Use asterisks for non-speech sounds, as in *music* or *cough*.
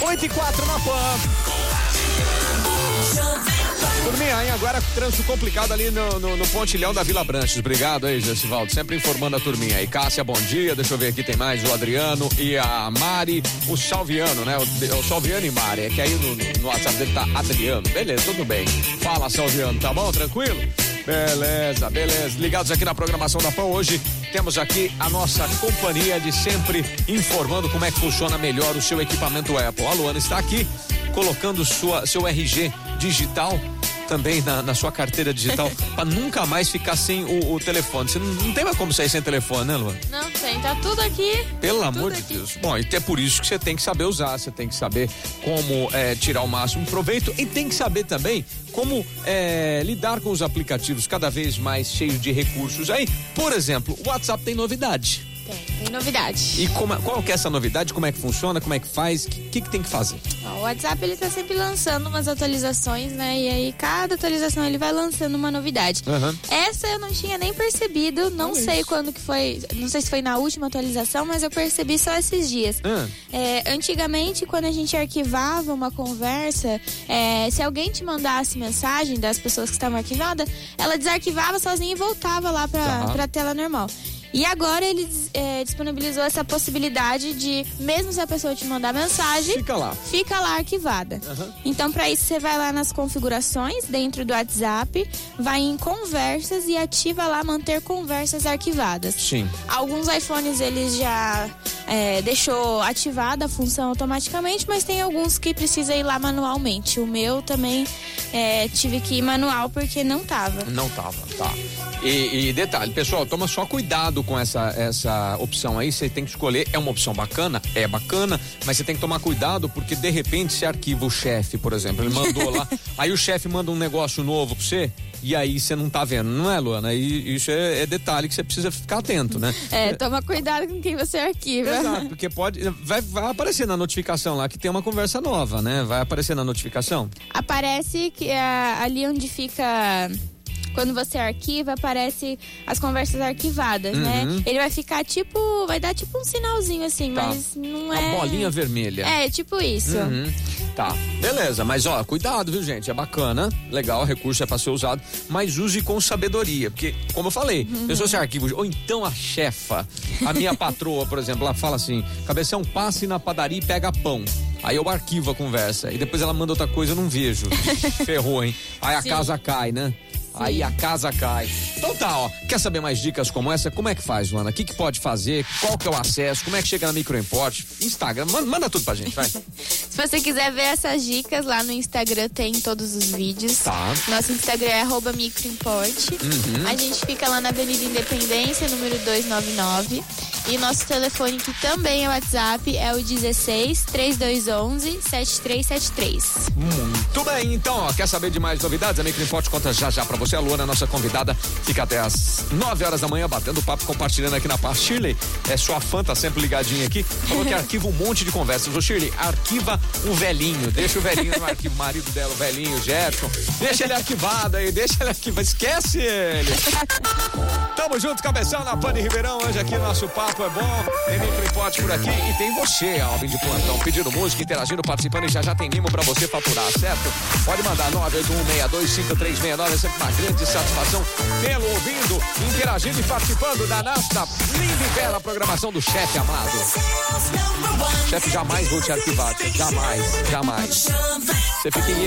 8 e 4 na PAN. Turminha, hein? Agora trânsito complicado ali no, no, no, pontilhão da Vila Branches. Obrigado aí, Gessivaldo. Sempre informando a turminha aí. Cássia, bom dia. Deixa eu ver aqui, tem mais o Adriano e a Mari, o Salviano, né? O, o Salviano e Mari. É que aí no, no WhatsApp dele tá Adriano. Beleza, tudo bem. Fala, Salviano, tá bom? Tranquilo? Beleza, beleza. Ligados aqui na programação da PAN hoje, temos aqui a nossa companhia de sempre informando como é que funciona melhor o seu equipamento Apple. A Luana está aqui colocando sua, seu RG digital também na, na sua carteira digital *laughs* para nunca mais ficar sem o, o telefone. Você não, não, tem mais como sair sem telefone, né, Luan? Não tem, tá tudo aqui. Pelo tudo amor de aqui. Deus. Bom, e é por isso que você tem que saber usar, você tem que saber como é, tirar o máximo proveito e tem que saber também como é, lidar com os aplicativos cada vez mais cheios de recursos. Aí, por exemplo, o WhatsApp tem novidade. Tem, tem novidade. E como, qual que é essa novidade? Como é que funciona? Como é que faz? O que, que, que, tem que fazer? Ó, o WhatsApp ele tá sempre lançando umas atualizações, né? E aí cada atualização ele vai lançando uma novidade. Uhum. Essa eu não tinha nem percebido, não Olha sei isso. quando que foi, não sei se foi na última atualização, mas eu percebi só esses dias. Ah. É, antigamente, quando a gente arquivava uma conversa, é, se alguém te mandasse mensagem das pessoas que estavam arquivadas, ela desarquivava sozinha e voltava lá para Tá. pra tela normal. E agora ele é, disponibilizou essa possibilidade de, mesmo se a pessoa te mandar mensagem, Fica lá. fica lá arquivada. Aham. Então, para isso, você vai lá nas configurações dentro do WhatsApp, vai em conversas e ativa lá manter conversas arquivadas. Sim. Alguns iPhones eles já é, deixou ativada a função automaticamente, mas tem alguns que precisa ir lá manualmente. O meu também é, tive que ir manual porque não tava. Não tava, tá. E, e detalhe, pessoal, toma só cuidado com essa, essa opção aí. Você tem que escolher. É uma opção bacana? É bacana, mas você tem que tomar cuidado porque de repente você arquiva o chefe, por exemplo. Ele mandou lá. *laughs* Aí o chefe manda um negócio novo pra você e aí você não tá vendo, não é, Luana? E isso é, é detalhe que você precisa ficar atento, né? *laughs* É, toma cuidado com quem você arquiva. Exato, porque pode. Vai, vai aparecer na notificação lá que tem uma conversa nova, né? Vai aparecer na notificação? Aparece que é, ali onde fica. Quando você arquiva, aparece as conversas arquivadas, né? Uhum. Ele vai ficar tipo. Vai dar tipo um sinalzinho assim, Tá. mas não Uma é. bolinha vermelha. É, tipo isso. Uhum. Tá, beleza, mas ó, cuidado, viu, gente? É bacana, legal, recurso é pra ser usado, mas use com sabedoria, porque, como eu falei, Uhum. pessoas se arquivam, ou então a chefa, a minha *laughs* patroa, por exemplo, ela fala assim: cabeção, passe na padaria e pega pão. Aí eu arquivo a conversa, e depois ela manda outra coisa, eu não vejo. *laughs* Ferrou, hein? Aí a Sim. casa cai, né? Aí a casa cai. Então tá, ó. Quer saber mais dicas como essa? Como é que faz, Luana? O que, que pode fazer? Qual que é o acesso? Como é que chega na Microimport? Instagram, manda, manda tudo pra gente, vai. *laughs* Se você quiser ver essas dicas, lá no Instagram tem todos os vídeos. Tá. Nosso Instagram é arroba microimport. Uhum. A gente fica lá na Avenida Independência, número 299. E nosso telefone, que também é WhatsApp, é o 16 3211 7373. Muito bem, então, ó, quer saber de mais novidades? A Microimport conta já já pra você. A Luana, nossa convidada, fica até às 9 horas da manhã batendo papo, compartilhando aqui na parte. Shirley, é sua fã, tá sempre ligadinha aqui. Falou que *laughs* arquiva um monte de conversas. Ô, Shirley, arquiva o velhinho. Deixa o velhinho no arquivo, o marido dela, o velhinho, o Gerson. Deixa ele arquivado aí, deixa ele arquivado. Esquece ele. Tamo junto, cabeção na Pane Ribeirão. Hoje aqui nosso papo é bom. Tem Microimport por aqui e tem você, Alvin de plantão, pedindo música, interagindo, participando e já já tem mimo pra você faturar, certo? Pode mandar 981625369, é sempre uma grande satisfação tê-lo ouvindo, interagindo e participando da nossa linda e bela programação do chefe amado. Chefe, jamais vou te arquivar, jamais, jamais. Você fica em